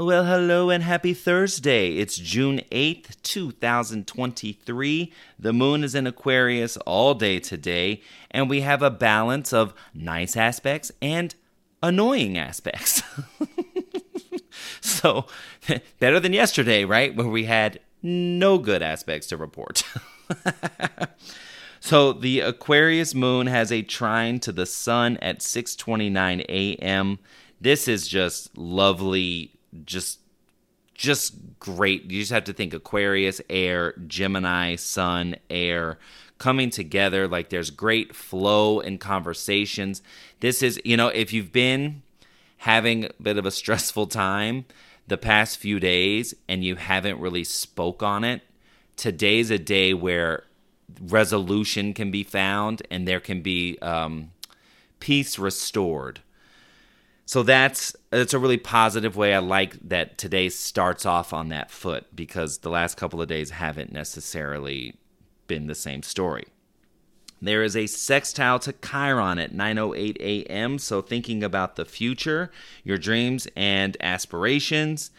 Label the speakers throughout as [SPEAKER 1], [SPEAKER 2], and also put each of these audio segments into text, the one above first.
[SPEAKER 1] Well, hello and happy Thursday. It's June 8th, 2023. The moon is in Aquarius all day today, and we have a balance of nice aspects and annoying aspects. so, better than yesterday, right? Where we had no good aspects to report. so, the Aquarius moon has a trine to the sun at 6:29 a.m. This is just lovely just just great. You just have to think Aquarius, air, Gemini, sun, air coming together like there's great flow in conversations. This is, you know, if you've been having a bit of a stressful time the past few days and you haven't really spoke on it, today's a day where resolution can be found and there can be um, peace restored so that's it's a really positive way. I like that today starts off on that foot because the last couple of days haven't necessarily been the same story. There is a sextile to Chiron at 9:08 a.m. So thinking about the future, your dreams and aspirations,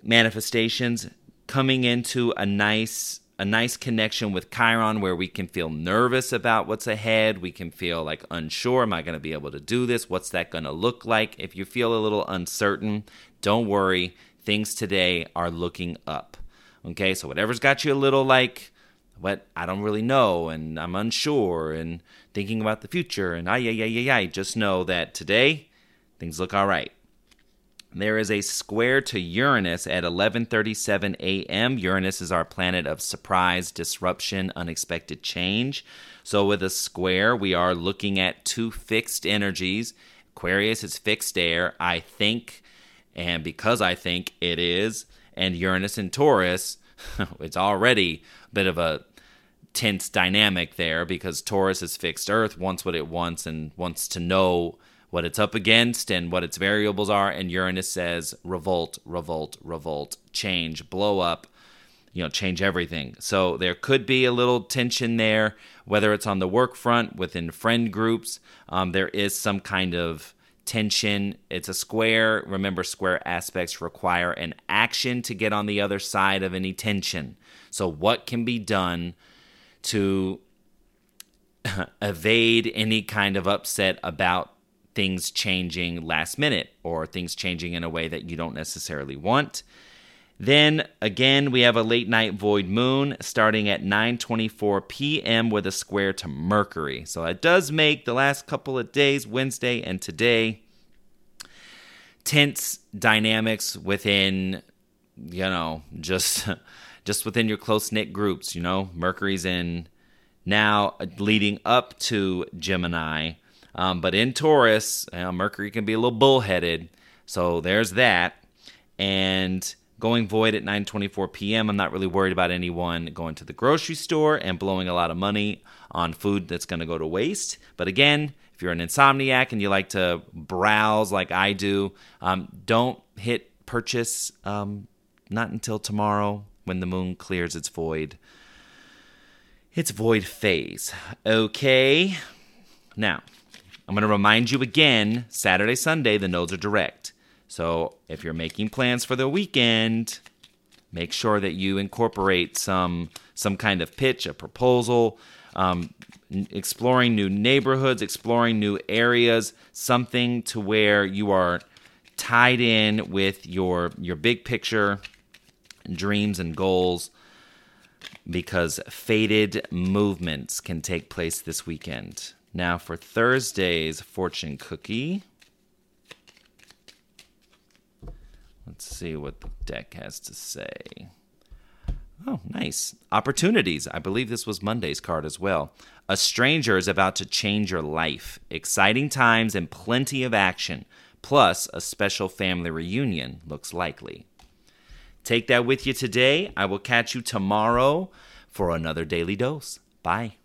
[SPEAKER 1] manifestations coming into a nice a nice connection with Chiron where we can feel nervous about what's ahead. We can feel like unsure. Am I going to be able to do this? What's that going to look like? If you feel a little uncertain, don't worry. Things today are looking up. Okay, so whatever's got you a little like, what I don't really know and I'm unsure and thinking about the future and ay, ay, ay, ay, ay, just know that today things look all right. There is a square to Uranus at 11:37 a.m. Uranus is our planet of surprise, disruption, unexpected change. So with a square, we are looking at two fixed energies. Aquarius is fixed air, I think, and because I think it is, and Uranus and Taurus, it's already a bit of a tense dynamic there because Taurus is fixed earth, wants what it wants and wants to know what it's up against and what its variables are. And Uranus says revolt, revolt, revolt, change, blow up, you know, change everything. So there could be a little tension there, whether it's on the work front, within friend groups. Um, there is some kind of tension. It's a square. Remember, square aspects require an action to get on the other side of any tension. So, what can be done to evade any kind of upset about things changing last minute or things changing in a way that you don't necessarily want. Then again, we have a late night void moon starting at 9:24 p.m. with a square to Mercury. So it does make the last couple of days, Wednesday and today, tense dynamics within you know, just just within your close-knit groups, you know. Mercury's in now leading up to Gemini um, but in Taurus, Mercury can be a little bullheaded. So there's that. And going void at 9:24 p.m. I'm not really worried about anyone going to the grocery store and blowing a lot of money on food that's going to go to waste. But again, if you're an insomniac and you like to browse like I do, um, don't hit purchase um, not until tomorrow when the moon clears its void. Its void phase. Okay. Now, I'm going to remind you again Saturday, Sunday, the nodes are direct. So if you're making plans for the weekend, make sure that you incorporate some some kind of pitch, a proposal, um, exploring new neighborhoods, exploring new areas, something to where you are tied in with your your big picture dreams and goals because faded movements can take place this weekend. Now for Thursday's fortune cookie. Let's see what the deck has to say. Oh, nice. Opportunities. I believe this was Monday's card as well. A stranger is about to change your life. Exciting times and plenty of action. Plus, a special family reunion looks likely. Take that with you today. I will catch you tomorrow for another daily dose. Bye.